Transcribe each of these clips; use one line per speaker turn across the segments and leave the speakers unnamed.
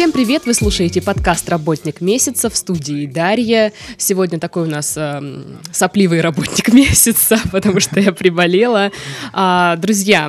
Всем привет! Вы слушаете подкаст «Работник месяца» в студии Дарья. Сегодня такой у нас э, сопливый работник месяца, потому что я приболела. А, друзья,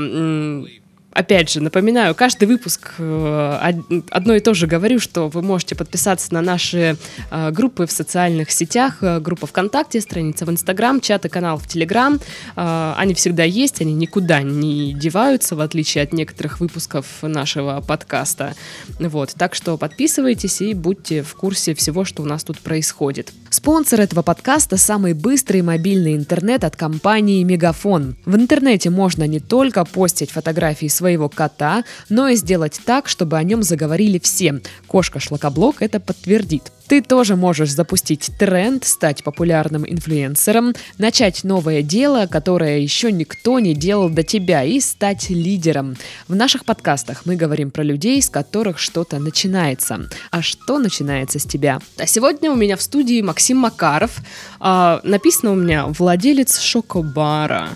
Опять же, напоминаю, каждый выпуск э, одно и то же говорю, что вы можете подписаться на наши э, группы в социальных сетях, э, группа ВКонтакте, страница в Инстаграм, чат и канал в Телеграм. Они всегда есть, они никуда не деваются, в отличие от некоторых выпусков нашего подкаста. Вот, так что подписывайтесь и будьте в курсе всего, что у нас тут происходит. Спонсор этого подкаста – самый быстрый мобильный интернет от компании Мегафон. В интернете можно не только постить фотографии своего кота, но и сделать так, чтобы о нем заговорили все. Кошка-шлакоблок это подтвердит. Ты тоже можешь запустить тренд, стать популярным инфлюенсером, начать новое дело, которое еще никто не делал до тебя, и стать лидером. В наших подкастах мы говорим про людей, с которых что-то начинается. А что начинается с тебя? А сегодня у меня в студии Максим Макаров. А, написано у меня «Владелец шокобара»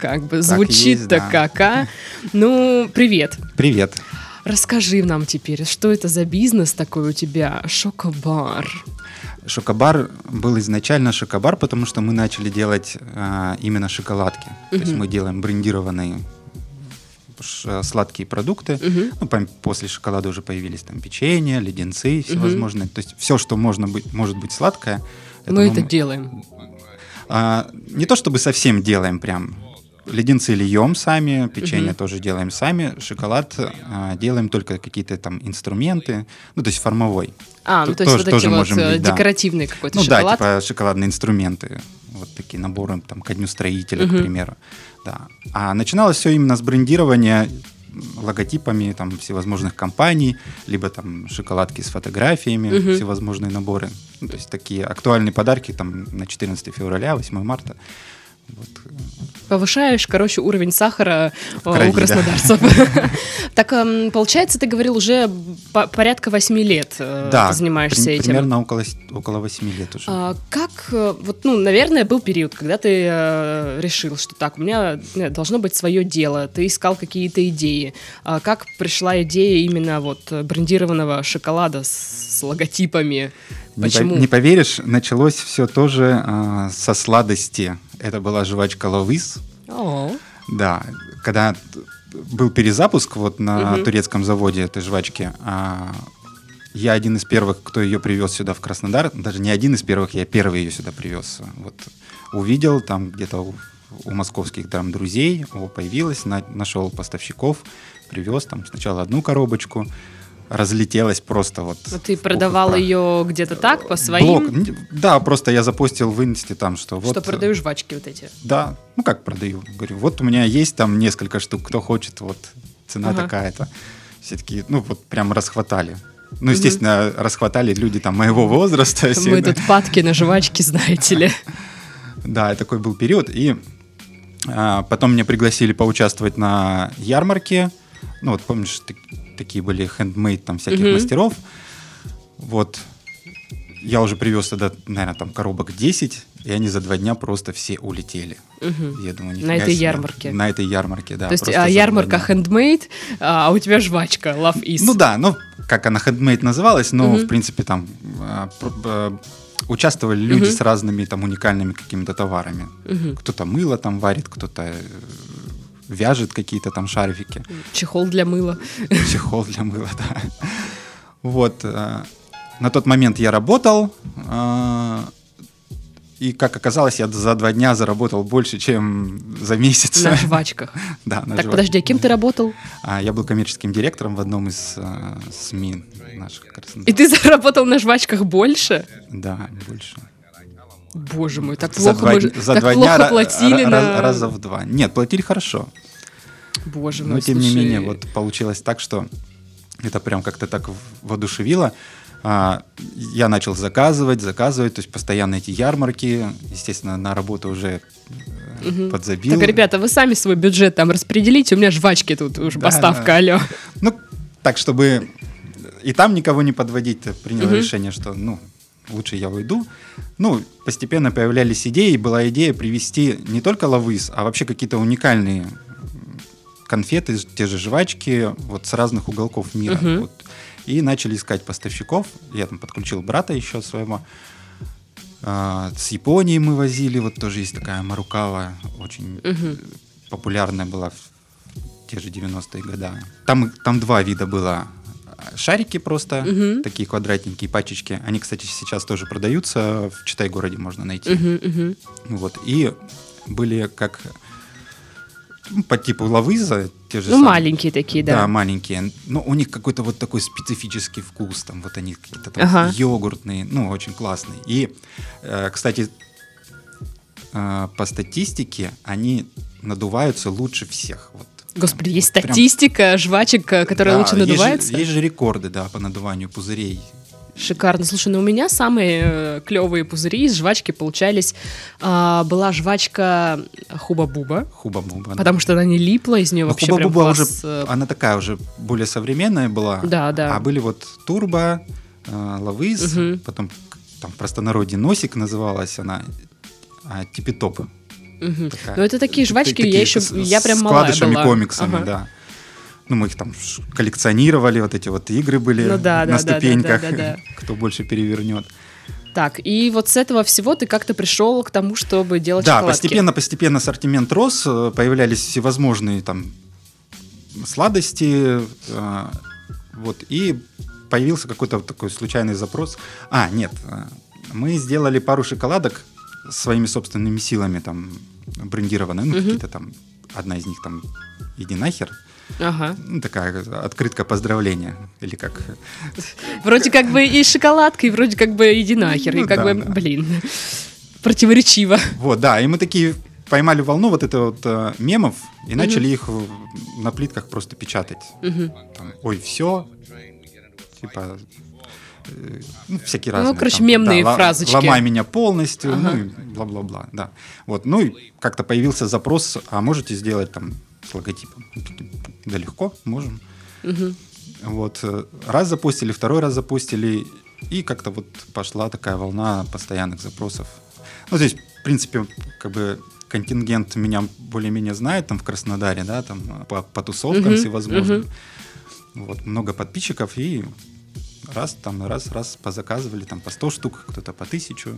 как бы звучит-то да. как, а? Ну, привет.
Привет.
Расскажи нам теперь, что это за бизнес такой у тебя, шокобар?
Шокобар был изначально шокобар, потому что мы начали делать а, именно шоколадки. Uh-huh. То есть мы делаем брендированные сладкие продукты. Uh-huh. Ну, после шоколада уже появились там печенье, леденцы всевозможные. Uh-huh. То есть все, что можно быть, может быть сладкое.
Это мы, мы это делаем.
А, не то чтобы совсем делаем прям Леденцы льем сами, печенье угу. тоже делаем сами, шоколад э, делаем только какие-то там инструменты, ну, то есть формовой.
А, ну, то есть тоже, вот эти вот можем быть, декоративный да. какой-то
ну,
шоколад?
Ну, да, типа шоколадные инструменты, вот такие наборы там ко дню строителя, угу. к примеру. Да. А начиналось все именно с брендирования логотипами там всевозможных компаний, либо там шоколадки с фотографиями, угу. всевозможные наборы. Ну, то есть такие актуальные подарки там на 14 февраля, 8 марта.
Вот. Повышаешь, короче, уровень сахара крови, у краснодарцев. Так, эм, получается, ты говорил, уже порядка восьми лет э,
да,
занимаешься этим.
примерно около, около 8 лет уже.
А, как, э, вот, ну, наверное, был период, когда ты э, решил, что так, у меня должно быть свое дело, ты искал какие-то идеи. А как пришла идея именно вот брендированного шоколада с логотипами?
Почему? Не, поверишь, началось все тоже э, со сладости. Это была жвачка Ловис.
Oh.
Да, когда был перезапуск вот на угу. турецком заводе этой жвачки, а, я один из первых, кто ее привез сюда в Краснодар. Даже не один из первых, я первый ее сюда привез. Вот увидел там где-то у, у московских там друзей, о, появилась, на, нашел поставщиков, привез там сначала одну коробочку, разлетелась просто вот.
Но ты продавал ее где-то так, по своим?
Блок. Да, просто я запустил в инсте там, что вот...
Что продаю жвачки вот эти?
Да, ну как продаю? Говорю, вот у меня есть там несколько штук, кто хочет, вот цена ага. такая-то. Все таки ну вот прям расхватали. Ну, естественно, угу. расхватали люди там моего возраста.
Мы тут падки на жвачки, знаете ли.
Да, такой был период. И а, потом меня пригласили поучаствовать на ярмарке. Ну, вот помнишь, такие были хендмейд там всяких mm-hmm. мастеров. Вот. Я уже привез тогда, наверное, там коробок 10, и они за два дня просто все улетели.
Угу. Я думаю, на этой себе. ярмарке.
На этой ярмарке, да.
То есть а, ярмарка хендмейд, а у тебя жвачка Love Is.
Ну да, ну как она хендмейд называлась, но угу. в принципе там а, а, участвовали люди угу. с разными там уникальными какими-то товарами. Угу. Кто-то мыло там варит, кто-то э, вяжет какие-то там шарфики.
Чехол для мыла.
Чехол для мыла, да. Вот. Э, на тот момент я работал, э, и, как оказалось, я за два дня заработал больше, чем за месяц.
На жвачках.
Да, на
Так, жвачках. подожди, а кем ты работал?
А, я был коммерческим директором в одном из э, СМИ наших
И ты заработал на жвачках больше?
Да, больше.
Боже мой, так за плохо, два, мы, за так два плохо дня платили
раз,
на...
раза в два. Нет, платили хорошо.
Боже мой,
Но тем
слушай...
не менее, вот получилось так, что это прям как-то так воодушевило. А, я начал заказывать, заказывать, то есть постоянно эти ярмарки, естественно, на работу уже угу. подзабил.
Так, ребята, вы сами свой бюджет там распределите, у меня жвачки тут уже да, поставка, да. алло.
Ну, так, чтобы и там никого не подводить, принял угу. решение, что, ну, лучше я уйду. Ну, постепенно появлялись идеи, была идея привести не только лавыс, а вообще какие-то уникальные конфеты, те же жвачки, вот с разных уголков мира. Uh-huh. Вот. И начали искать поставщиков. Я там подключил брата еще своего. А, с Японии мы возили, вот тоже есть такая Марукава, очень угу. популярная была в те же 90-е годы. Там, там два вида было. Шарики просто, угу. такие квадратненькие пачечки. Они, кстати, сейчас тоже продаются. В Читай-городе можно найти. Угу, угу. Вот. И были как по типу лавыза,
те же Ну, самые. маленькие такие, да.
Да, маленькие. Но у них какой-то вот такой специфический вкус, там вот они какие-то там ага. йогуртные, ну, очень классные. И, э, кстати, э, по статистике они надуваются лучше всех. Вот
Господи, есть вот статистика прям... жвачек, которая да, лучше надувается?
Есть же, есть же рекорды, да, по надуванию пузырей.
Шикарно. Слушай, ну у меня самые э, клевые пузыри из жвачки получались. А, была жвачка Хуба-Буба.
Хуба-Буба.
Потому да. что она не липла, из нее Но вообще
Хуба-Буба
прям
уже, э, она такая уже более современная была.
Да, да.
А были вот Турбо, э, Лавыз, угу. потом там в простонародье Носик называлась она, а, Типи-Топы.
Угу. Ну это такие жвачки, такие, я еще, я прям малая была.
комиксами, ага. да ну, мы их там коллекционировали, вот эти вот игры были ну, да, на да, ступеньках, да, да, да, да. кто больше перевернет.
Так, и вот с этого всего ты как-то пришел к тому, чтобы делать
да,
шоколадки.
постепенно-постепенно ассортимент рос, э, появлялись всевозможные там сладости, э, вот, и появился какой-то такой случайный запрос. А, нет, э, мы сделали пару шоколадок своими собственными силами, там, брендированные, ну, угу. какие-то там, одна из них там, иди нахер,
Ага.
Ну, такая открытка поздравления. Или как...
Вроде как бы и шоколадка, и вроде как бы иди нахер. Ну, и как да, бы, да. блин, противоречиво.
Вот, да, и мы такие поймали волну вот это вот э, мемов и угу. начали их на плитках просто печатать. Угу. Там, Ой, все. Типа, э, ну, всякие разные.
Ну, короче, там, мемные да, фразочки.
Ломай меня полностью, ага. ну, бла-бла-бла, да. Вот, ну, и как-то появился запрос, а можете сделать там с логотипом? Да легко, можем. Угу. Вот, э, раз запустили, второй раз запустили, и как-то вот пошла такая волна постоянных запросов. Ну, здесь, в принципе, как бы контингент меня более-менее знает, там в Краснодаре, да, там по, по тусовкам uh всевозможным. uh Вот, много подписчиков, и раз там, раз, раз позаказывали, там по 100 штук, кто-то по 1000.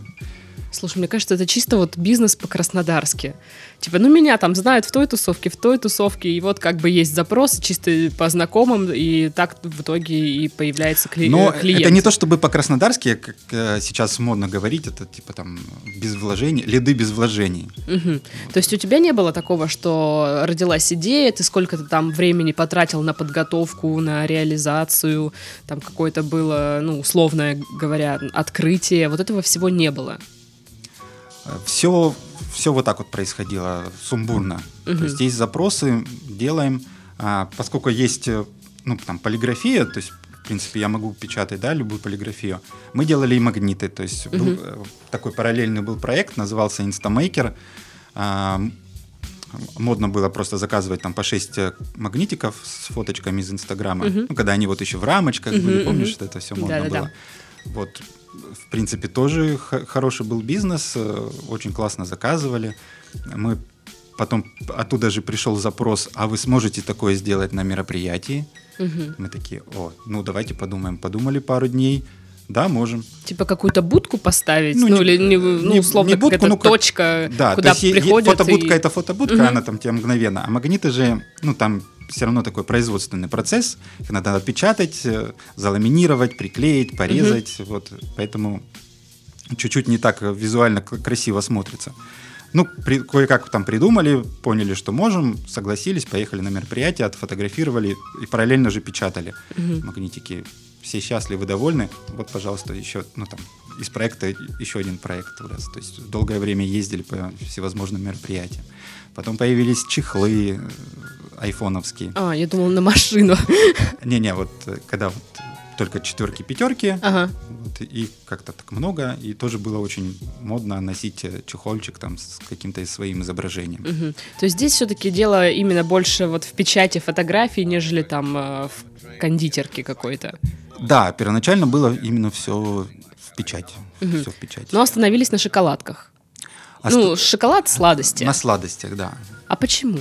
Слушай, мне кажется, это чисто вот бизнес по-краснодарски. Типа, ну меня там знают в той тусовке, в той тусовке, и вот как бы есть запрос чисто по знакомым, и так в итоге и появляется кли- Но клиент.
это не то чтобы по-краснодарски, как э, сейчас модно говорить, это типа там без вложений, лиды без вложений.
Угу. То есть у тебя не было такого, что родилась идея, ты сколько-то там времени потратил на подготовку, на реализацию, там какое-то было, ну, условно говоря, открытие, вот этого всего не было?
Все, все вот так вот происходило сумбурно. Угу. То есть есть запросы, делаем, а, поскольку есть э, ну, там, полиграфия, то есть в принципе, я могу печатать, да, любую полиграфию. Мы делали и магниты, то есть угу. был, э, такой параллельный был проект, назывался Instamaker. А, модно было просто заказывать там по 6 э, магнитиков с фоточками из Инстаграма. Угу. Ну, когда они вот еще в рамочках угу, были, помнишь, что это все модно Да-да-да. было. Вот в принципе, тоже хороший был бизнес, э, очень классно заказывали. Мы потом оттуда же пришел запрос, а вы сможете такое сделать на мероприятии? Угу. Мы такие, о, ну давайте подумаем. Подумали пару дней, да, можем.
Типа какую-то будку поставить, ну, ну не, или не, ну, условно не будку, ну, точка,
да,
куда
то есть
приходят.
Фотобудка и... это фотобудка, угу. она там тебе мгновенно. А магниты же, ну там все равно такой производственный процесс. Их надо отпечатать, э, заламинировать, приклеить, порезать. Угу. Вот, поэтому чуть-чуть не так визуально красиво смотрится. Ну, при, кое-как там придумали, поняли, что можем, согласились, поехали на мероприятие, отфотографировали и параллельно же печатали угу. магнитики. Все счастливы, довольны. Вот, пожалуйста, еще, ну там, из проекта еще один проект у нас. То есть долгое время ездили по всевозможным мероприятиям. Потом появились чехлы, айфоновские.
А, я думал на машину.
Не-не, вот э, когда вот только четверки, пятерки, ага. вот, и как-то так много, и тоже было очень модно носить э, чехольчик там с каким-то своим изображением.
Угу. То есть здесь все-таки дело именно больше вот в печати фотографий, нежели там э, в кондитерке какой-то.
Да, первоначально было именно все в печати, угу. все в печати.
Но остановились на шоколадках. А ну, шоколад сладости.
На сладостях, да.
А почему?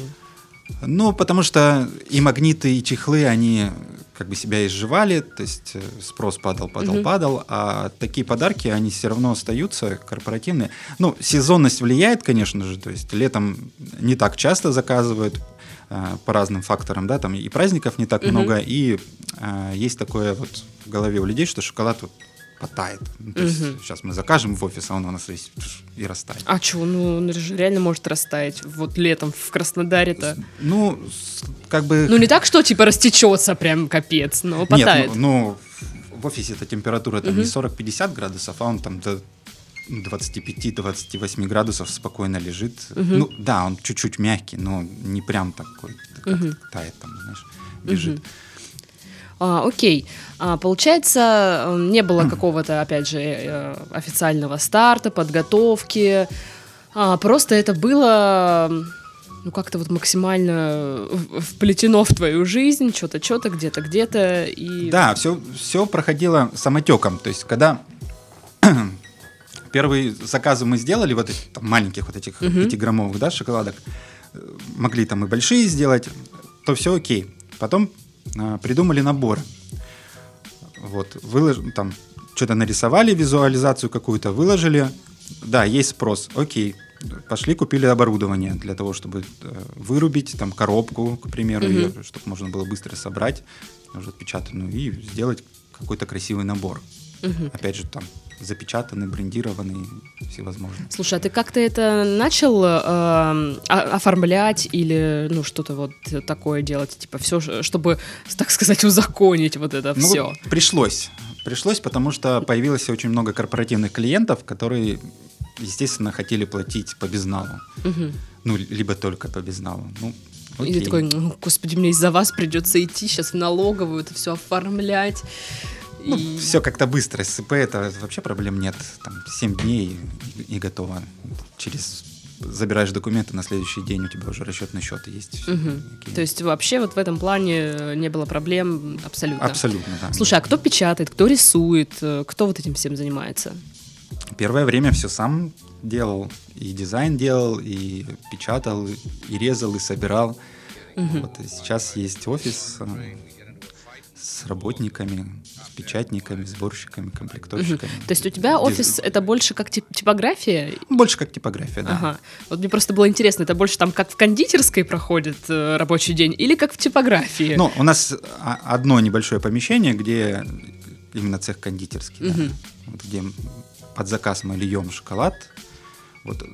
Ну, потому что и магниты, и чехлы, они как бы себя изживали, то есть э, спрос падал, падал, угу. падал, а такие подарки, они все равно остаются корпоративные. Ну, сезонность влияет, конечно же, то есть летом не так часто заказывают э, по разным факторам, да, там и праздников не так угу. много, и э, есть такое вот в голове у людей, что шоколад вот потает. Ну, то угу. есть сейчас мы закажем в офис, а он у нас весь и растает.
А что, ну он же реально может растаять вот летом в Краснодаре-то.
Ну, как бы...
Ну не так, что типа растечется прям капец, но потает.
Нет, ну, ну в офисе эта температура там угу. не 40-50 градусов, а он там до 25-28 градусов спокойно лежит. Угу. Ну да, он чуть-чуть мягкий, но не прям такой, как угу. тает там, знаешь, лежит. Угу.
А, окей. А, получается, не было какого-то, опять же, э, официального старта, подготовки. А, просто это было ну, как-то вот максимально вплетено в твою жизнь, что-то, что-то, где-то, где-то. И...
Да, все, все проходило самотеком. То есть, когда первые заказы мы сделали, вот этих там, маленьких вот этих uh-huh. 5-граммовых, да, шоколадок, э, могли там и большие сделать, то все окей. Потом придумали набор. Вот, вылож... там что-то нарисовали, визуализацию какую-то выложили. Да, есть спрос, окей. Пошли, купили оборудование для того, чтобы э, вырубить там коробку, к примеру, mm-hmm. ее, чтобы можно было быстро собрать, уже отпечатанную, и сделать какой-то красивый набор. Mm-hmm. Опять же, там запечатаны, брендированы, всевозможные.
Слушай, а ты как-то это начал э, оформлять или ну что-то вот такое делать, типа все, чтобы, так сказать, узаконить вот это ну, все?
Вот пришлось, пришлось, потому что появилось очень много корпоративных клиентов, которые, естественно, хотели платить по безналу, угу. ну либо только по безналу. Ну,
Окей. И ты такой, ну, господи, мне из-за вас придется идти сейчас в налоговую, это все оформлять.
Ну, и... все как-то быстро. СП это вообще проблем нет. Там 7 дней и, и готово. Через забираешь документы, на следующий день у тебя уже расчетный счет есть.
Угу. То есть вообще вот в этом плане не было проблем абсолютно?
Абсолютно, да.
Слушай, а кто печатает, кто рисует, кто вот этим всем занимается?
Первое время все сам делал. И дизайн делал, и печатал, и резал, и собирал. Угу. Вот, и сейчас есть офис, с работниками, с печатниками, сборщиками, комплектовщиками.
Угу. То есть у тебя офис это больше как тип типография?
Больше как типография, да.
Ага. Вот мне просто было интересно, это больше там как в кондитерской проходит э, рабочий день или как в типографии?
Ну, у нас а, одно небольшое помещение, где именно цех кондитерский, угу. да, вот где под заказ мы льем шоколад. Вот.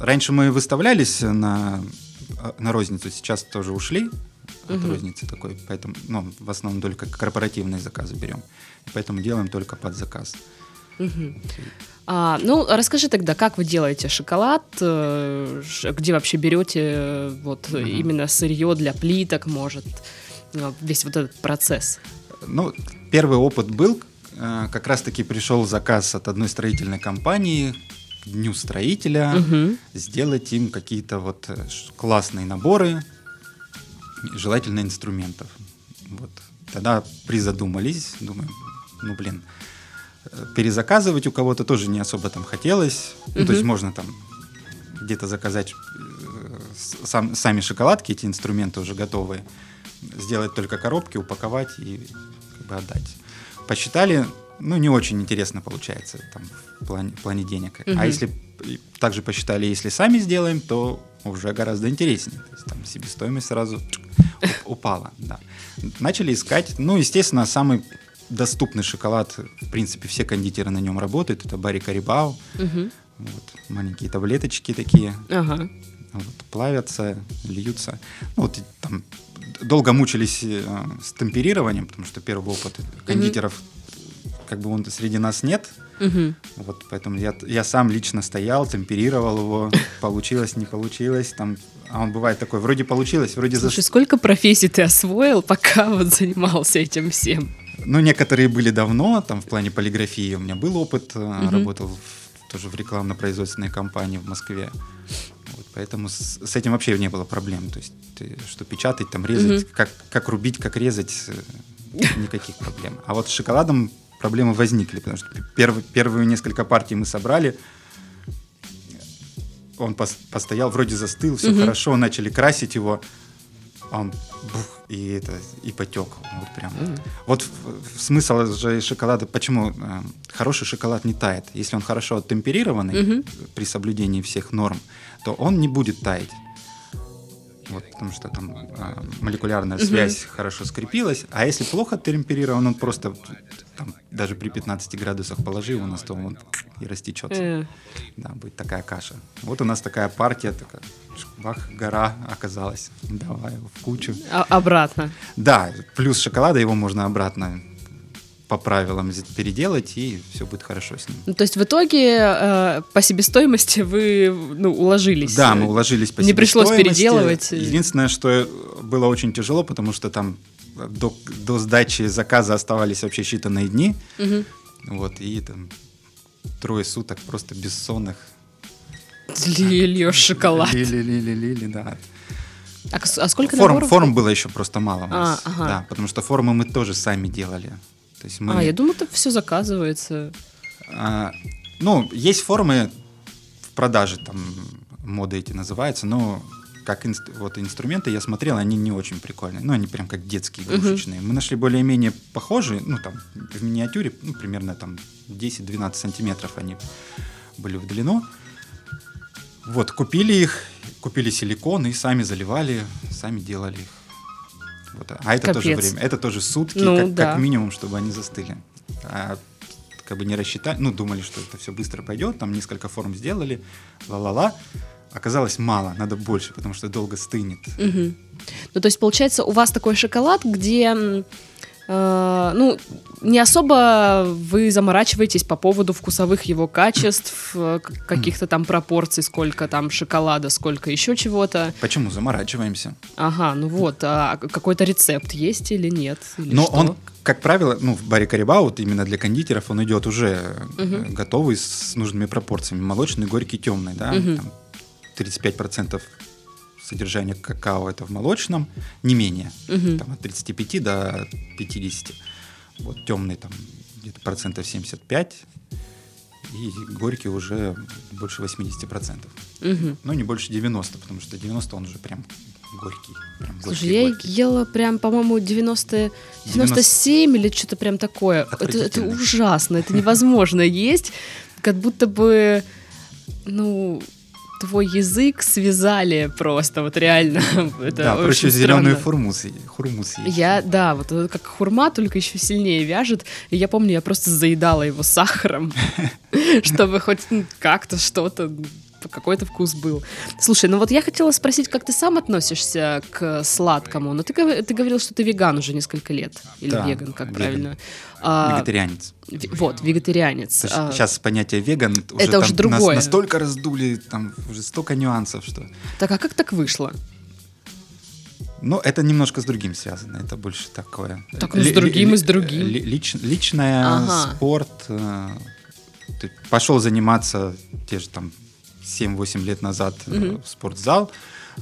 Раньше мы выставлялись на, на розницу, сейчас тоже ушли от угу. розницы такой, поэтому, ну, в основном только корпоративные заказы берем, поэтому делаем только под заказ.
Угу. А, ну, расскажи тогда, как вы делаете шоколад, э, где вообще берете э, вот угу. именно сырье для плиток, может, ну, весь вот этот процесс?
Ну, первый опыт был, э, как раз-таки пришел заказ от одной строительной компании к дню строителя, угу. сделать им какие-то вот классные наборы, желательно инструментов. Вот. Тогда призадумались, думаю, ну блин, перезаказывать у кого-то тоже не особо там хотелось. Mm-hmm. Ну, то есть можно там где-то заказать э, сам, сами шоколадки, эти инструменты уже готовые, сделать только коробки, упаковать и как бы отдать. Посчитали, ну, не очень интересно получается там, в, плане, в плане денег. Mm-hmm. А если также посчитали, если сами сделаем, то уже гораздо интереснее. То есть там себестоимость сразу упала. Да. Начали искать. Ну, естественно, самый доступный шоколад, в принципе, все кондитеры на нем работают. Это Барри Карибау. Угу. Вот, маленькие таблеточки такие. Ага. Вот, плавятся, льются. Ну, вот там долго мучились э, с темперированием, потому что первый опыт кондитеров, угу. как бы он среди нас нет. Угу. Вот, поэтому я, я сам лично стоял, темперировал его, получилось, не получилось, там, а он бывает такой, вроде получилось, вроде...
Слушай, за... сколько профессий ты освоил, пока вот занимался этим всем?
Ну, некоторые были давно, там, в плане полиграфии у меня был опыт, угу. работал в, тоже в рекламно-производственной компании в Москве. Вот, поэтому с, с этим вообще не было проблем. То есть, ты, что печатать, там, резать, угу. как, как рубить, как резать, э, никаких проблем. А вот с шоколадом проблемы возникли, потому что перв, первые несколько партий мы собрали, он пос, постоял, вроде застыл, все угу. хорошо, начали красить его, а он бух, и это и потек. Вот прям. Mm. Вот смысл же шоколада, почему э, хороший шоколад не тает. Если он хорошо темперированный mm-hmm. при соблюдении всех норм, то он не будет таять. Вот, потому что там э, молекулярная связь mm-hmm. хорошо скрепилась. А если плохо темперирован, он просто там, даже при 15 градусах положи его на стол, он и растечется. Mm. Да, будет такая каша. Вот у нас такая партия, такая бах, гора оказалась. Давай в кучу.
А обратно.
Да, плюс шоколада его можно обратно по правилам переделать, и все будет хорошо с ним.
Ну, то есть в итоге э, по себестоимости вы ну, уложились?
Да, мы уложились по
Не пришлось переделывать?
Единственное, что было очень тяжело, потому что там до, до сдачи заказа оставались вообще считанные дни. Угу. Вот, и там трое суток просто бессонных.
Лильешь шоколад.
Лили-лили-лили, да.
А, а сколько
форм,
наборов?
Форм было еще просто мало.
А, ага.
Да, потому что формы мы тоже сами делали. То есть мы...
А, я думаю, это все заказывается.
А, ну, есть формы в продаже, там моды эти называются, но как инст, вот инструменты я смотрел, они не очень прикольные. Ну, они прям как детские, игрушечные. Uh-huh. Мы нашли более-менее похожие, ну, там, в миниатюре, ну, примерно там 10-12 сантиметров они были в длину. Вот, купили их, купили силикон и сами заливали, сами делали их. Вот. А это Капец. тоже время, это тоже сутки, ну, как, да. как минимум, чтобы они застыли. А, как бы не рассчитали, ну, думали, что это все быстро пойдет, там несколько форм сделали, ла-ла-ла оказалось мало, надо больше, потому что долго стынет.
Угу. Ну, то есть, получается, у вас такой шоколад, где э, ну, не особо вы заморачиваетесь по поводу вкусовых его качеств, э, каких-то там пропорций, сколько там шоколада, сколько еще чего-то.
Почему заморачиваемся?
Ага, ну вот, а какой-то рецепт есть или нет? Или
Но что? он, как правило, ну, в баре Карибау, вот именно для кондитеров, он идет уже угу. готовый с нужными пропорциями. Молочный, горький, темный, да, угу. там 35% содержания какао это в молочном, не менее, угу. там, от 35 до 50. Вот темный там где-то процентов 75, и горький уже больше 80 процентов. Угу. Но не больше 90, потому что 90 он уже прям горький. Прям
Слушай, я горький. ела прям, по-моему, 90, 97 90... или что-то прям такое. Это, это ужасно, это невозможно есть. Как будто бы, ну, твой язык связали просто, вот реально.
это да, проще зеленую хурмус, хурмус
есть. Я, да, вот как хурма, только еще сильнее вяжет. И я помню, я просто заедала его сахаром, чтобы хоть ну, как-то что-то какой-то вкус был. Слушай, ну вот я хотела спросить, как ты сам относишься к сладкому? Но ты, ты говорил, что ты веган уже несколько лет. Или да, веган, как веган. правильно.
А, вегетарианец.
Вот, вегетарианец.
Сейчас а, понятие веган
уже, это уже другое.
Нас настолько раздули, там уже столько нюансов, что...
Так, а как так вышло?
Ну, это немножко с другим связано. Это больше такое.
Так, ну, с другим и с другим.
Лич, личное, ага. спорт. Э, ты пошел заниматься те же там 7-8 лет назад mm-hmm. в спортзал.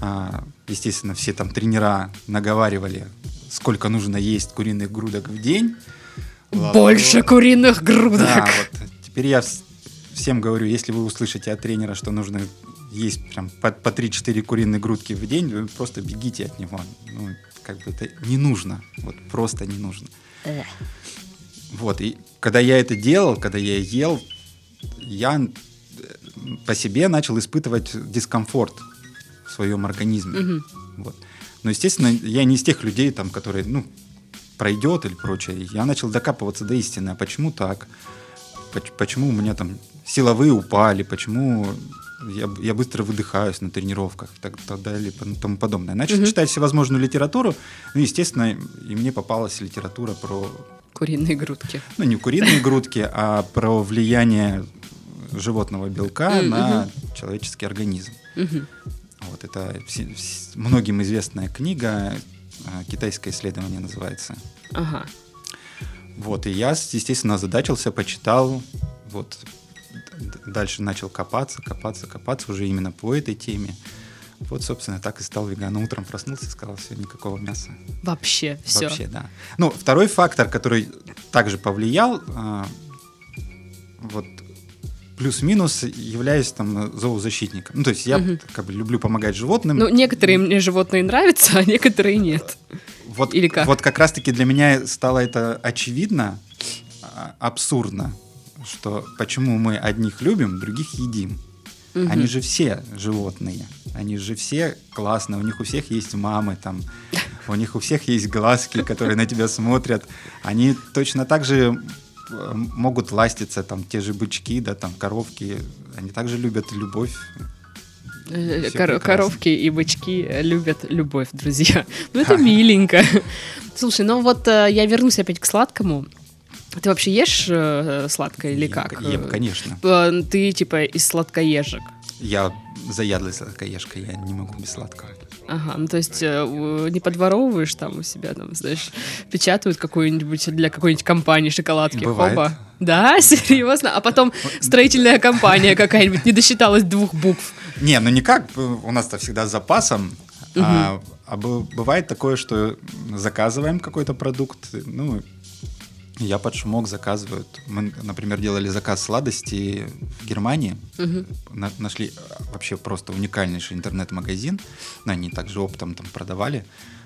А, естественно, все там тренера наговаривали, сколько нужно есть куриных грудок в день.
Больше вот. куриных грудок. Да, вот.
Теперь я всем говорю, если вы услышите от тренера, что нужно есть прям по, по 3-4 куриные грудки в день, вы просто бегите от него. Ну, как бы это не нужно. Вот просто не нужно. Вот, и когда я это делал, когда я ел, я по себе начал испытывать дискомфорт в своем организме. Угу. Вот. Но, естественно, я не из тех людей, там, которые, ну, пройдет или прочее. Я начал докапываться до истины. А почему так? Почему у меня там силовые упали? Почему я, я быстро выдыхаюсь на тренировках и так, так далее и тому подобное. Начал угу. читать всевозможную литературу. Ну, естественно, и мне попалась литература про...
Куриные грудки.
Ну, не куриные грудки, а про влияние животного белка mm-hmm. на человеческий организм. Mm-hmm. Вот это многим известная книга, а, китайское исследование называется. Ага. Вот, и я, естественно, озадачился, почитал, вот, дальше начал копаться, копаться, копаться уже именно по этой теме. Вот, собственно, так и стал веганом. Утром проснулся и сказал, все, никакого мяса.
Вообще, все.
Вообще, да. Ну, второй фактор, который также повлиял, а, вот плюс-минус являюсь там зоозащитником. Ну, то есть я
Мгм.
как бы люблю помогать животным.
Ну, некоторые мне животные нравятся, а некоторые нет.
вот,
или как?
Вот как раз-таки для меня стало это очевидно, а, абсурдно, что почему мы одних любим, других едим.
Мгм.
Они же все животные. Они же все классные. У них у всех есть мамы, там, у них у всех есть глазки, которые на тебя смотрят. Они точно так же э, могут ластиться, там, те же бычки, да, там, коровки. Они также любят любовь.
Э,
Всё
кор-
прекрасно.
коровки и бычки любят любовь, друзья. Ну, это миленько. Слушай, ну вот э, я вернусь опять к сладкому. Ты вообще ешь э, сладкое или
Ем,
как?
ем, конечно.
Э, Ты типа из сладкоежек.
Я заядлый сладкоежка, я не могу без сладкого.
Ага, ну то есть э, не подворовываешь там у себя, там, знаешь, печатают какую-нибудь для какой-нибудь компании шоколадки.
Бывает.
Хоба. Да, серьезно? А потом строительная компания какая-нибудь не досчиталась двух букв.
Не, ну никак, у нас-то всегда с запасом. А, а бы- бывает такое, что заказываем какой-то продукт, ну, я под шумок заказывают. Мы, например, делали заказ сладостей в Германии,
Мгм.
На- нашли а, вообще просто уникальнейший интернет-магазин, ну, они также оптом там продавали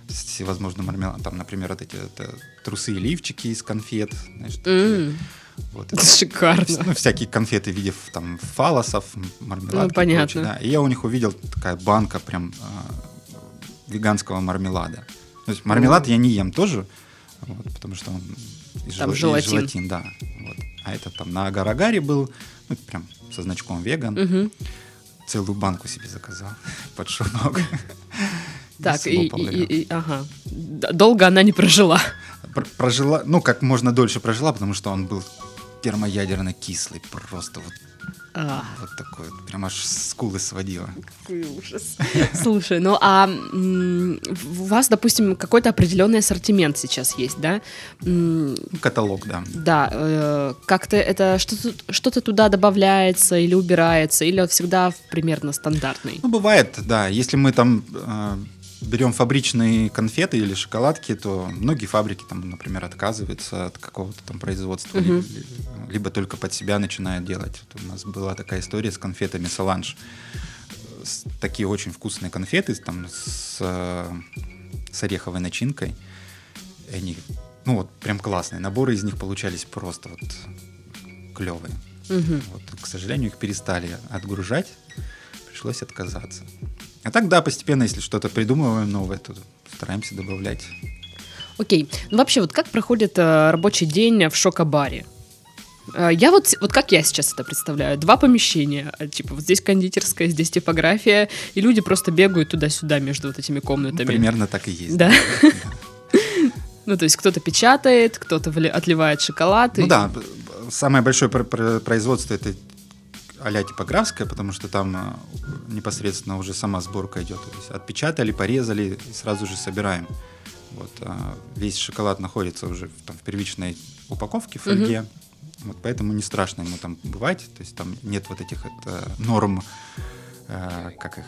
с всевозможным мармеладом, там, например, вот эти это, трусы и лифчики из конфет, знаешь.
М,
Вот, это
Шикарно.
ну, всякие конфеты в виде там фалосов, мармеладки.
Ну,
и
понятно.
прочее, да. И я у них увидел такая банка прям а, веганского мармелада. То есть мармелад я не ем тоже, вот, потому что он из
Там
жела- из
желатин.
желатин, да. Вот. А это там на агар-агаре был, ну, прям со значком веган.
Мгм.
Целую банку себе заказал под шумок.
Так, и, и- и- ага. Долго она не прожила.
Пр- Прожила, ну, как можно дольше прожила, потому что он был термоядерно кислый, просто вот,
А,
вот такой, вот, прям аж скулы сводило.
какой ужас. Слушай, ну а у вас, допустим, какой-то определенный ассортимент сейчас есть, да?
Ну, Каталог, да.
Да, э, как-то это что-то, что-то туда добавляется или убирается, или он всегда примерно стандартный.
Ну, бывает, да. Если мы там э, берем фабричные конфеты или шоколадки, то многие фабрики, там, например, отказываются от какого-то там производства, ли- ли- либо только под себя начинают делать. Вот у нас была такая история с конфетами Соланж. С- Такие очень вкусные конфеты там, с, э, с ореховой начинкой. И они, ну вот, прям классные. Наборы из них получались просто вот клевые.
Мгм.
Вот, к сожалению, их перестали отгружать, пришлось отказаться. А так, да, постепенно, если что-то придумываем новое, то стараемся добавлять.
Окей. Ну вообще, вот как проходит э, рабочий день в шокобаре? Э, Я вот, вот как я сейчас это представляю, два помещения, э, типа вот здесь кондитерская, здесь типография, и люди просто бегают туда-сюда между вот этими
Ну,
комнатами.
примерно так и есть.
Да. Ну, то есть кто-то печатает, кто-то отливает шоколад.
Ну да, самое большое пр- пр- производство это а-ля типографское, потому что там э, непосредственно уже сама сборка идет. То есть отпечатали, порезали и сразу же собираем. Вот, а весь шоколад находится уже в, там, в первичной упаковке, в фольге. Вот, поэтому не страшно ему там бывать. То есть там нет вот этих это, норм, э, как их...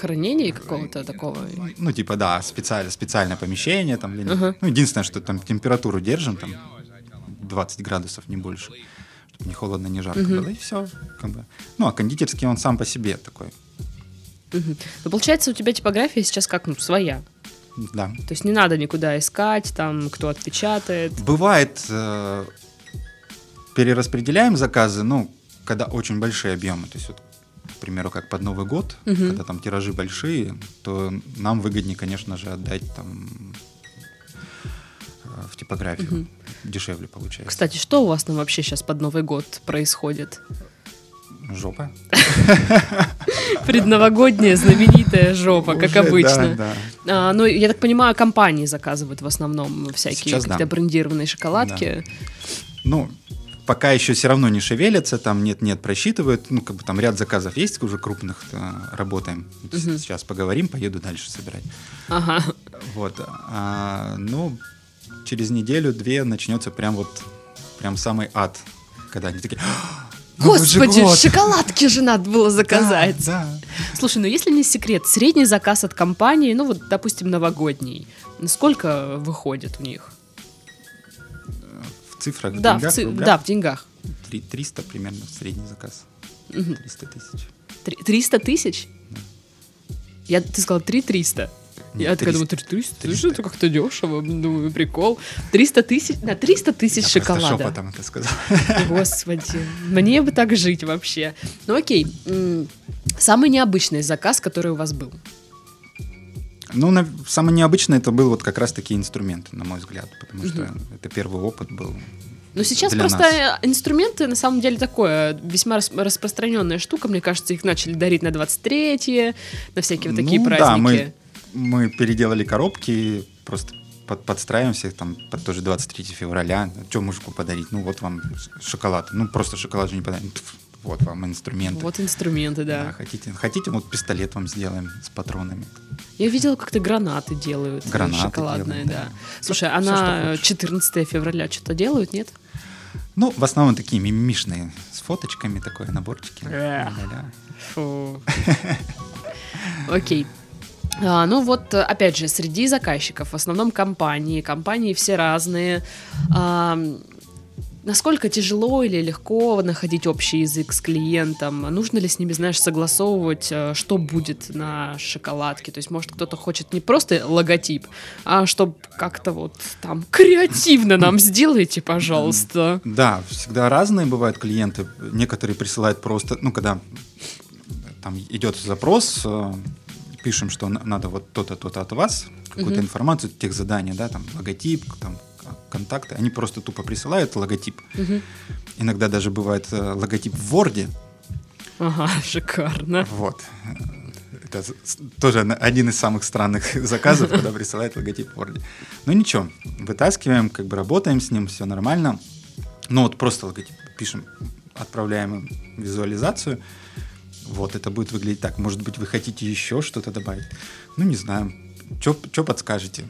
Хранение какого-то такого.
ну, типа, да, специально, специальное помещение. Там.
Ага.
Ну, единственное, что там температуру держим, там 20 градусов, не больше. Не холодно, не жарко
Мгм.
было, и все. Как бы. Ну, а кондитерский он сам по себе такой.
Мгм. Ну, получается, у тебя типография сейчас как, ну, своя.
Да.
То есть не надо никуда искать, там, кто отпечатает.
Бывает, э, перераспределяем заказы, ну, когда очень большие объемы. То есть, вот, к примеру, как под Новый год,
Мгм.
когда там тиражи большие, то нам выгоднее, конечно же, отдать там в типографию.
Мгм.
Дешевле получается.
Кстати, что у вас там вообще сейчас под Новый год происходит?
Жопа.
Предновогодняя знаменитая жопа, как обычно. А, ну, я так понимаю, компании заказывают в основном всякие какие-то брендированные шоколадки.
Ну, пока еще все равно не шевелятся, там нет-нет, просчитывают. Ну, как бы там ряд заказов есть уже крупных, э, работаем. Сейчас поговорим, поеду дальше собирать.
Ага.
Вот. А, ну, через неделю-две начнется прям вот, прям самый ад. Когда они такие... «А, же
Господи,
год!»
шоколадки же надо было заказать.
Да,
Слушай, ну если не секрет, средний заказ от компании, ну вот, допустим, новогодний, сколько выходит у них?
В цифрах, в
да, в
деньгах,
ци-
в
да, в деньгах.
три- 300 примерно средний заказ. 300 тысяч.
Три- 300 тысяч? Я, ты сказал 3 300. Я
Нет,
такая думаю,
300.
300, 300,
300.
это как-то дешево, думаю, прикол. 300 тысяч, на 300 тысяч
Я
шоколада.
шепотом это сказал.
Господи, мне бы так жить вообще. Ну окей, самый необычный заказ, который у вас был.
Ну, на- самое необычное это был вот как раз-таки инструмент, на мой взгляд, потому что это первый опыт был.
Ну сейчас просто
нас.
инструменты на самом деле такое весьма рас- распространенная штука. Мне кажется, их начали дарить на 23 на всякие вот такие
Ну,
праздники.
Да, мы, мы переделали коробки, просто под, подстраиваемся там под тоже 23 февраля. Что мужику подарить? Ну, вот вам шоколад. Ну, просто шоколад же не подарить. Пф, Вот вам инструменты.
Вот инструменты, да.
Да, хотите, хотите, вот пистолет вам сделаем с патронами.
Я видела, как ты гранаты делают.
Гранаты
Шоколадные,
делаем,
да.
да.
Слушай,
Всё,
а
что
на
хочешь.
14 февраля что-то делают, нет?
Ну, в основном такие мимишные, с фоточками, такое, наборчики.
Окей. А, ну вот, опять же, среди заказчиков, в основном компании, компании все разные. А, насколько тяжело или легко находить общий язык с клиентом? Нужно ли с ними, знаешь, согласовывать, э, что будет на шоколадке? То есть, может, кто-то хочет не просто логотип, а чтобы как-то вот там креативно нам сделайте, пожалуйста.
Да, всегда разные бывают клиенты. Некоторые присылают просто, ну, когда там идет запрос, э, пишем, что на- надо вот то-то, то-то от вас, какую-то
Мгм.
информацию, тех задания, да, там логотип, там контакты. Они просто тупо присылают логотип.
Мгм.
Иногда даже бывает э, логотип в Word.
Ага, шикарно.
Вот. Это тоже один из самых странных заказов, когда присылают логотип в Word. Ну ничего, вытаскиваем, как бы работаем с ним, все нормально. Ну вот просто логотип пишем, отправляем им визуализацию. Вот, это будет выглядеть так. Может быть, вы хотите еще что-то добавить? Ну, не знаю. Что подскажете?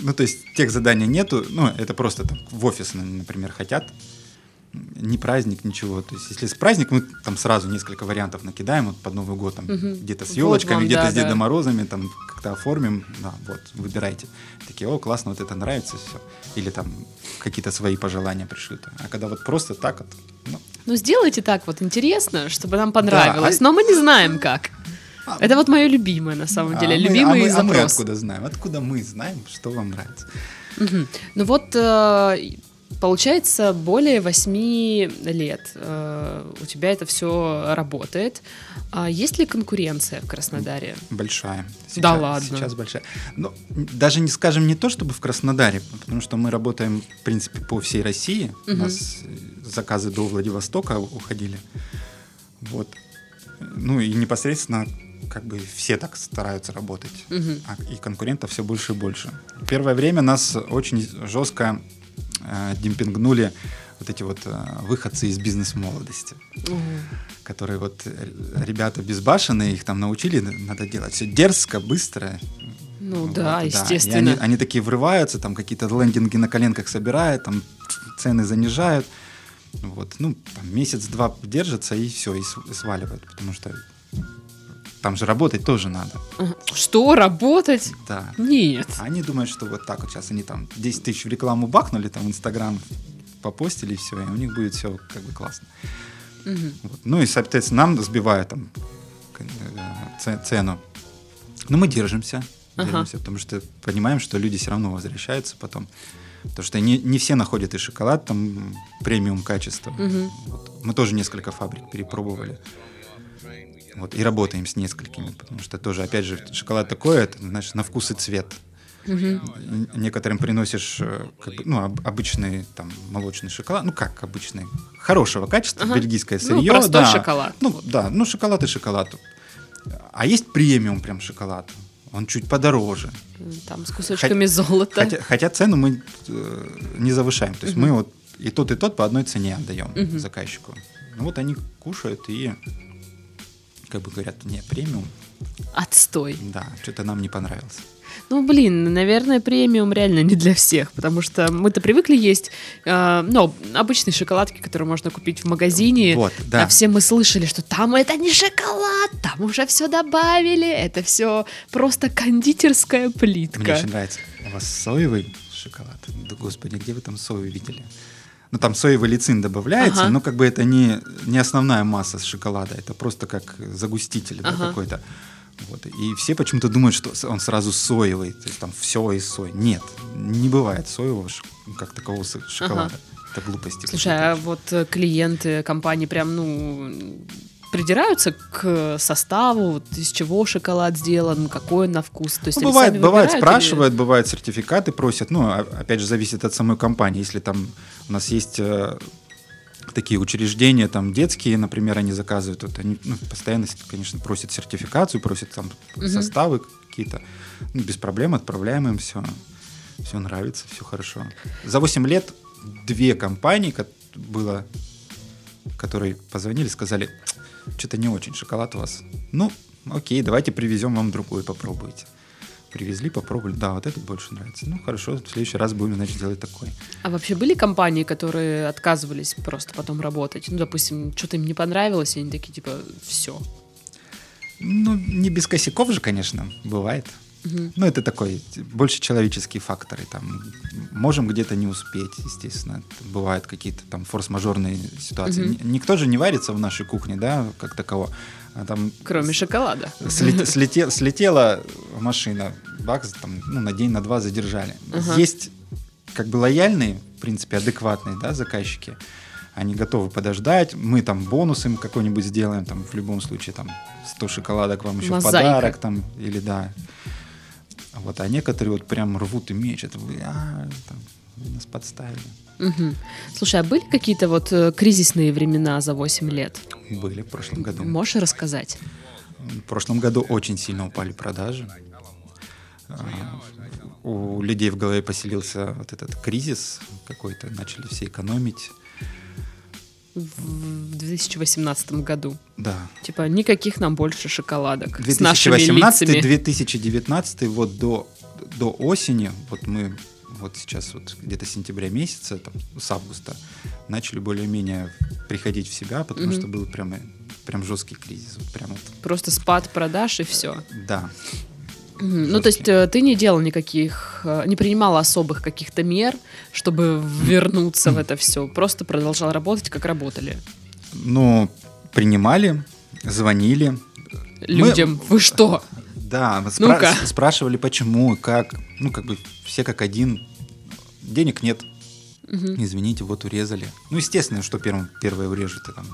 Ну, то есть, тех заданий нету. Ну, это просто там в офис, например, хотят. Не праздник, ничего. То есть, если с праздник, мы там сразу несколько вариантов накидаем вот под Новый год, там
Мгм.
где-то с
Вот
елочками,
вам,
где-то
да,
с
да.
Дедом Морозами, там как-то оформим. Да, вот, выбирайте. Такие, о, классно, вот это нравится, все. Или там какие-то свои пожелания пришлют. А когда вот просто так вот, ну,
Ну, сделайте так вот интересно, чтобы нам понравилось.
а-
Но мы не знаем как.
А,
Это вот мое любимое, на самом
а
деле.
мы-
любимый
а мы, а мы
запрос.
откуда знаем? Откуда мы знаем, что вам нравится?
Мгм. Ну вот, э, получается, более восьми лет э, у тебя это все работает. А есть ли конкуренция в Краснодаре?
Большая.
Да ладно.
Сейчас большая. Ну, даже не скажем не то, чтобы в Краснодаре, потому что мы работаем, в принципе, по всей России. У
Мгм.
нас э, заказы до Владивостока уходили. Вот. Ну и непосредственно как бы все так стараются работать. А- И конкурентов все больше и больше. Первое время нас очень жестко э, демпингнули вот эти вот э, выходцы из бизнес-молодости
Мгм.
которые вот э, ребята безбашенные, их там научили, надо делать все дерзко, быстро.
Ну
Вот,
да,
И
естественно.
они, они такие врываются, там какие-то лендинги на коленках собирают, там цены занижают. Вот, ну, там месяц-два держатся и все, и, и сваливают, потому что там же работать тоже надо.
Что, работать?
Да.
Нет.
А Они думают, что вот так вот сейчас они там 10 тысяч в рекламу бахнули, там Инстаграм попостили, и все, и у них будет все как бы классно.
Мгм.
Вот. Ну и, соответственно, нам сбивают там э, це- цену. Но мы держимся,
Ага.
держимся, потому что понимаем, что люди все равно возвращаются потом. Потому что не, не все находят и шоколад там премиум качества.
Мгм.
Вот. Мы тоже несколько фабрик перепробовали. Вот, и работаем с несколькими, потому что тоже, опять же, шоколад такой, это, знаешь, на вкус и цвет. Н- Некоторым приносишь э, как бы, ну, об- обычный там молочный шоколад, ну как обычный, хорошего качества,
Ага.
бельгийское
Ну,
сырье.
простой
да.
шоколад.
Ну да, ну шоколад и шоколад. А есть премиум прям шоколад, он чуть подороже.
Там с кусочками золота.
Хотя, хотя цену мы э, не завышаем, то есть
Мгм.
мы вот и тот и тот по одной цене отдаем
Мгм.
заказчику. Ну вот они кушают и как бы говорят, не премиум,
Отстой.
да, что-то нам не понравилось.
Ну, блин, наверное, премиум реально не для всех, потому что мы-то привыкли есть, э, ну, обычные шоколадки, которые можно купить в магазине.
Вот, да.
А все мы слышали, что там это не шоколад, там уже все добавили, это все просто кондитерская плитка.
Мне очень нравится. У вас соевый шоколад? Да господи, где вы там сою видели? Ну там соевый лицин добавляется,
Ага.
но как бы это не, не основная масса шоколада, это просто как загуститель да,
Ага.
какой-то. Вот. И все почему-то думают, что с- он сразу соевый, то есть там все из сои. Нет, не бывает соевого как такового с- шоколада. Это глупости.
Слушай, а вот э, клиенты компании прям, ну, придираются к составу, вот из чего шоколад сделан, какой он на вкус? То есть
Ну, бывает, бывает спрашивают, бывает сертификаты просят. Ну, а- опять же, зависит от самой компании. Если там у нас есть э, такие учреждения, там детские, например, они заказывают, вот они ну, постоянно, конечно, просят сертификацию, просят там
Мгм.
составы какие-то. Ну, без проблем отправляем им все. Все нравится, все хорошо. За 8 лет две компании ко- было, которые позвонили, сказали, что-то не очень шоколад у вас. Ну, окей, давайте привезем вам другой, попробуйте. Привезли, попробовали. Да, вот этот больше нравится. Ну, хорошо, в следующий раз будем, значит, делать такой.
А вообще были компании, которые отказывались просто потом работать? Ну, допустим, что-то им не понравилось, и они такие, типа, все.
Ну, не без косяков же, конечно, бывает. Ну, это такой, больше человеческие факторы. Там, можем где-то не успеть, естественно. Бывают какие-то там форс-мажорные ситуации. Ни- Никто же не варится в нашей кухне, да, как таково. А там
Кроме шоколада.
слет- слете- слетела машина, бакс, там, ну, на день, на два задержали.
Ага.
Есть как бы лояльные, в принципе, адекватные, да, заказчики. Они готовы подождать, мы там бонус им какой-нибудь сделаем, там, в любом случае, там, 100 шоколадок вам еще в
Мозаика.
подарок, там, или да. Вот, а некоторые вот прям рвут и мечут, «Вы, а, там, вы нас подставили.
Мгм. Слушай, а были какие-то вот э, кризисные времена за 8 лет?
Были в прошлом году.
Можешь рассказать?
В прошлом году очень сильно упали продажи. А, У людей в голове поселился вот этот кризис какой-то, начали все экономить.
В 2018 году.
Да.
Типа, никаких нам больше шоколадок с нашими лицами.
2018-2019, вот до, до осени, вот мы вот сейчас вот где-то с сентября месяца, там, с августа, начали более-менее приходить в себя, потому
Мгм.
что был прям, прям жесткий кризис. Вот прям вот,
Просто спад продаж и все.
да.
Ну, то есть э, ты не делал никаких, э, не принимал особых каких-то мер, чтобы вернуться в это все. Просто продолжал работать, как работали.
Ну, принимали, звонили.
Людям. Вы что?
Да, мы спра- спрашивали, почему, как. Ну, как бы все как один. Денег нет.
Мгм.
Извините, вот урезали. Ну, естественно, что первым, первое урежут, там,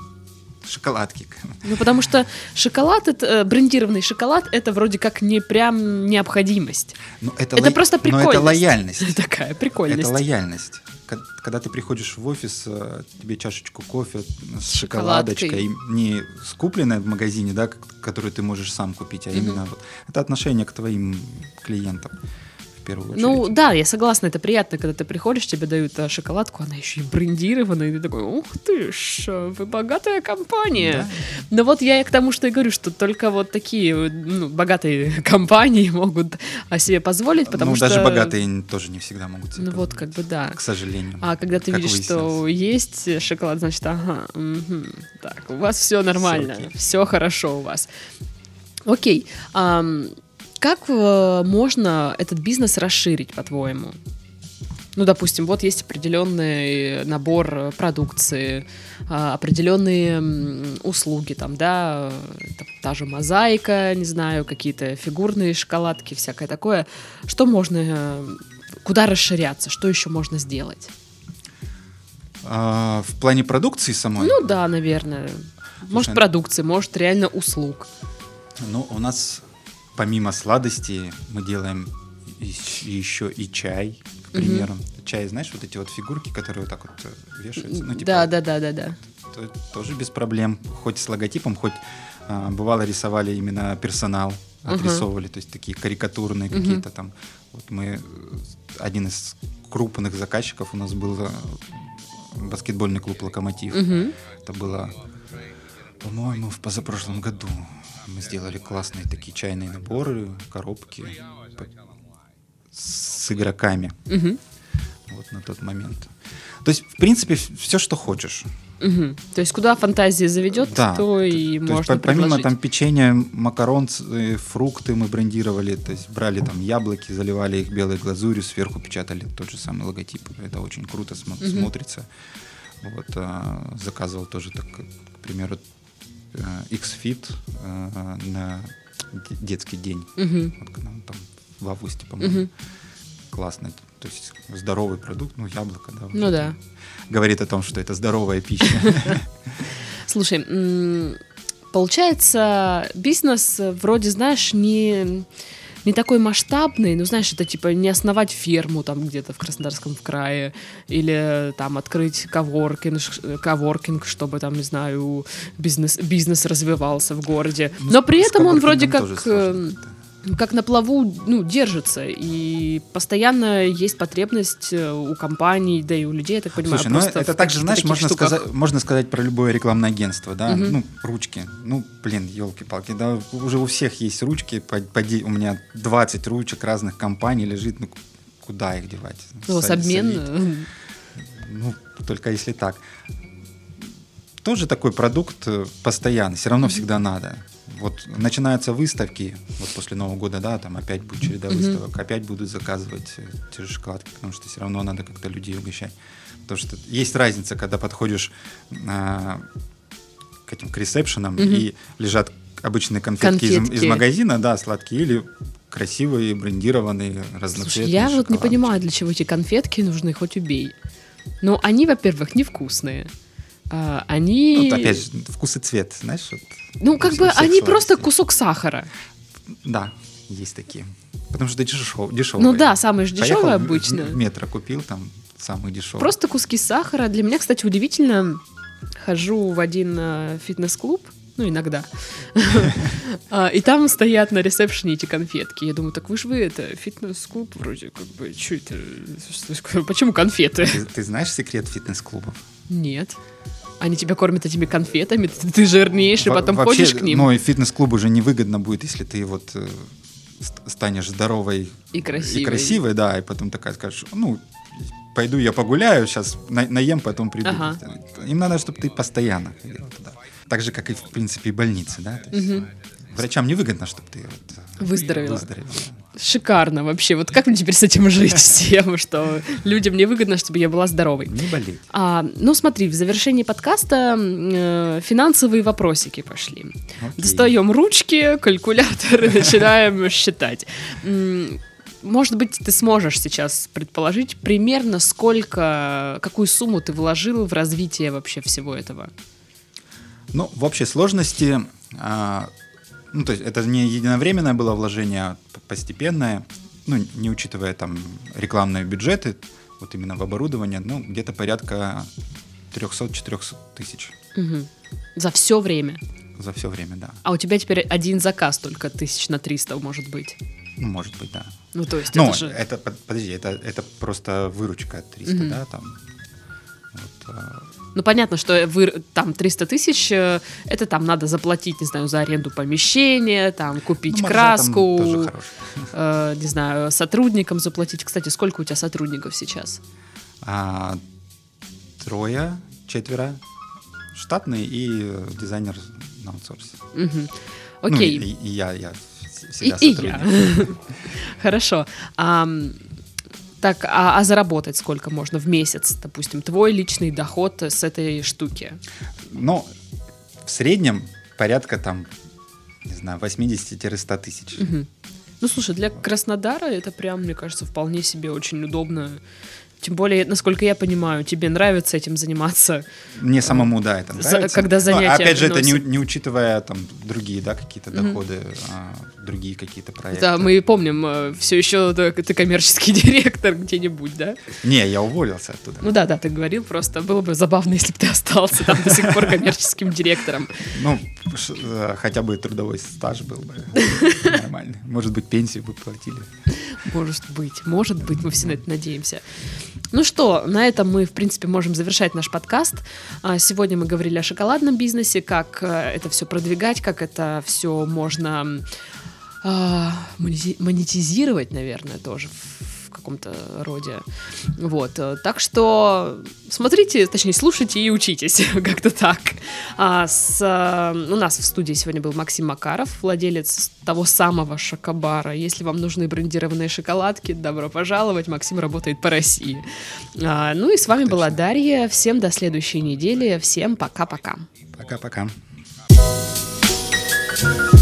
шоколадки.
Ну, потому что шоколад, это, э, брендированный шоколад, это вроде как не прям необходимость.
Но это,
Это
ло-
просто
Но
прикольность.
это лояльность.
Такая прикольность.
Это лояльность. Ко- Когда ты приходишь в офис, э, тебе чашечку кофе с
шоколадкой.
шоколадочкой, не скупленная в магазине, да, которую ты можешь сам купить, а именно вот это отношение к твоим клиентам первую очередь.
Ну да, я согласна, это приятно, когда ты приходишь, тебе дают э, шоколадку, она еще и брендированная, и ты такой, ух ты ж, вы богатая компания.
Да.
Но вот я к тому, что и говорю, что только вот такие ну, богатые компании могут о себе позволить, потому
ну,
что...
даже богатые тоже не всегда могут себе
Ну вот
позволить,
как бы да.
К сожалению.
А когда ты видишь, что
выяснилось.
есть шоколад, значит, ага, мгм, так, у вас все нормально,
окей.
все хорошо у вас. Окей, ам, как э, можно этот бизнес расширить, по-твоему? Ну, допустим, вот есть определенный набор э, продукции, а, определенные услуги, там, да, э, там, та же мозаика, не знаю, какие-то фигурные шоколадки, всякое такое. Что можно, куда расширяться, что еще можно сделать?
А, в плане продукции самой,
Ну да, наверное. Может, продукции, может, реально услуг.
ну, у нас помимо сладостей мы делаем ещ- еще и чай, к примеру. Чай, знаешь, вот эти вот фигурки, которые вот так вот э, вешаются. Ну, типа,
Да, да, да, да, да.
то- тоже без проблем. Хоть с логотипом, хоть а, бывало рисовали именно персонал, отрисовывали, то есть такие карикатурные
Мгм.
какие-то там. Вот мы э, один из крупных заказчиков у нас был э, баскетбольный клуб Локомотив.
Мгм.
Это было, по-моему, в позапрошлом году. Мы сделали классные такие чайные наборы, коробки с игроками
Мгм.
вот на тот момент. То есть, в принципе, все, что хочешь.
Мгм. То есть, куда фантазия заведет,
Да.
то и
То есть,
можно
по- помимо
предложить.
там печенья, макарон, э, фрукты мы брендировали, то есть брали там яблоки, заливали их белой глазурью, сверху печатали тот же самый логотип. Это очень круто смо-
Мгм.
смотрится. Вот, а, заказывал тоже, так, к примеру, X-Fit э, на детский день.
Мгм.
Вот, когда он там в августе, по-моему.
Мгм.
Классно. То есть здоровый продукт, ну, яблоко, да.
Ну да.
Говорит о том, что это здоровая пища.
Слушай, получается, бизнес э, вроде, знаешь, не, не такой масштабный, ну, знаешь, это типа не основать ферму там где-то в Краснодарском крае, или там открыть коворкинг, коворкинг, чтобы там, не знаю, бизнес, бизнес развивался в городе.
Ну,
Но при этом он вроде как...
сложно
эм. Как на плаву, ну, держится, и постоянно есть потребность э, у компаний, да и у людей, я так понимаю,
Слушай, ну это также, знаешь, можно
штуках.
сказать, можно сказать про любое рекламное агентство, да,
Мгм.
ну, ручки, ну, блин, елки-палки, да, уже у всех есть ручки, по- поди- у меня 20 ручек разных компаний лежит, ну, куда их девать?
Ну, с обмен, э,
Ну, только если так. Тоже такой продукт э, постоянный, все равно всегда надо. Вот начинаются выставки, вот после Нового года, да, там опять будет череда
Мгм.
выставок, опять будут заказывать э, те же шоколадки, потому что все равно надо как-то людей угощать. Потому что есть разница, когда подходишь а, к этим к ресепшенам
Мгм.
и лежат обычные конфетки, Из,
Конфетки.
из магазина, да, сладкие, или красивые, брендированные, разноцветные
Слушай, я вот не
шоколадки.
понимаю, для чего эти конфетки нужны, хоть убей. Ну, они, во-первых, невкусные. А, они...
Ну, Вот опять же, вкус и цвет, знаешь, вот
ну, как бы они просто
сладостей.
кусок сахара.
Да, есть такие. Потому что дешев, дешевые.
Ну да, самые же
Поехал,
дешевые
в-
обычно.
Метро купил, там самый дешевый.
Просто куски сахара. Для меня, кстати, удивительно. Хожу в один э, фитнес-клуб, ну, иногда. А, И там стоят на ресепшене эти конфетки. Я думаю, так вы же вы это, фитнес-клуб вроде, как бы, что это? Почему конфеты?
Ты, ты знаешь секрет фитнес-клубов?
Нет. Они тебя кормят этими конфетами, ты, ты жирнейший,
Во-
потом
вообще,
ходишь к ним.
Ну, и фитнес-клуб уже невыгодно будет, если ты вот э, ст- станешь здоровой
И красивой.
и красивой, да, и потом такая скажешь, ну, пойду я погуляю, сейчас наем, потом приду.
Ага.
Им надо, чтобы ты постоянно ходил туда. Так же, как и, в принципе, и больницы, да? То есть,
Мгм.
Врачам невыгодно, чтобы ты вот, э,
Выздоровела.
выздоровела.
Шикарно вообще. Вот как мне теперь с этим жить, с тем, что людям не выгодно, чтобы я была здоровой?
Не болей.
А, ну, смотри, в завершении подкаста э, финансовые вопросики пошли.
Окей.
Достаем ручки, калькулятор и начинаем считать. Может быть, ты сможешь сейчас предположить примерно сколько, какую сумму ты вложил в развитие вообще всего этого?
Ну, в общей сложности, а, ну, то есть это не единовременное было вложение, а постепенное, ну, не учитывая там рекламные бюджеты, вот именно в оборудование, ну, где-то порядка 300-400 тысяч
Мгм. За все время.
за все время, да.
А у тебя теперь один заказ только тысяч на 300 может быть.
Ну, может быть, да.
Ну, то есть
Ну,
это же...
это, под- подожди, это, это просто выручка 300,
Мгм.
да, там. Вот, а,
Ну, понятно, что вы, там 300 тысяч, э, это там надо заплатить, не знаю, за аренду помещения, там купить
ну,
краску, э, не знаю, сотрудникам заплатить. Кстати, сколько у тебя сотрудников сейчас?
А, трое, четверо, штатный и э, дизайнер на аутсорсе. Ну,
Окей.
и, и я, я вс-
И,
всегда
и
сотрудник.
я. Хорошо. Ам, так, а, а заработать сколько можно в месяц, допустим, твой личный доход с этой штуки?
Но в среднем порядка там, не знаю, 80-100 тысяч.
Мгм. Ну, слушай, для Краснодара это прям, мне кажется, вполне себе очень удобно. Тем более, насколько я понимаю, тебе нравится этим заниматься.
Мне самому, да, это
За-
нравится.
когда
Ну,
занятия
Опять же, это не,
приносят.
не учитывая там другие, да, какие-то
Мгм.
доходы, а, другие какие-то проекты.
Да, мы помним, все еще ты коммерческий директор где-нибудь, да?
Не, я уволился оттуда.
Ну да, да, ты говорил, просто было бы забавно, если бы ты остался там до сих пор коммерческим директором.
Ну, э, хотя бы трудовой стаж был бы нормальный. Может быть, пенсию бы платили.
Может быть, может быть, мы все на это надеемся. Ну что, на этом мы, в принципе, можем завершать наш подкаст. А, Сегодня мы говорили о шоколадном бизнесе, как э, это все продвигать, как это все можно а, монетизировать, наверное, тоже каком-то роде. Вот. Так что смотрите, точнее, слушайте и учитесь. Как-то так. А с, у нас в студии сегодня был Максим Макаров, владелец того самого шокобара. Если вам нужны брендированные шоколадки, добро пожаловать. Максим работает по России. А, ну и с вами Точно. была Дарья. Всем до следующей недели. Всем пока-пока.
Пока-пока.
thank you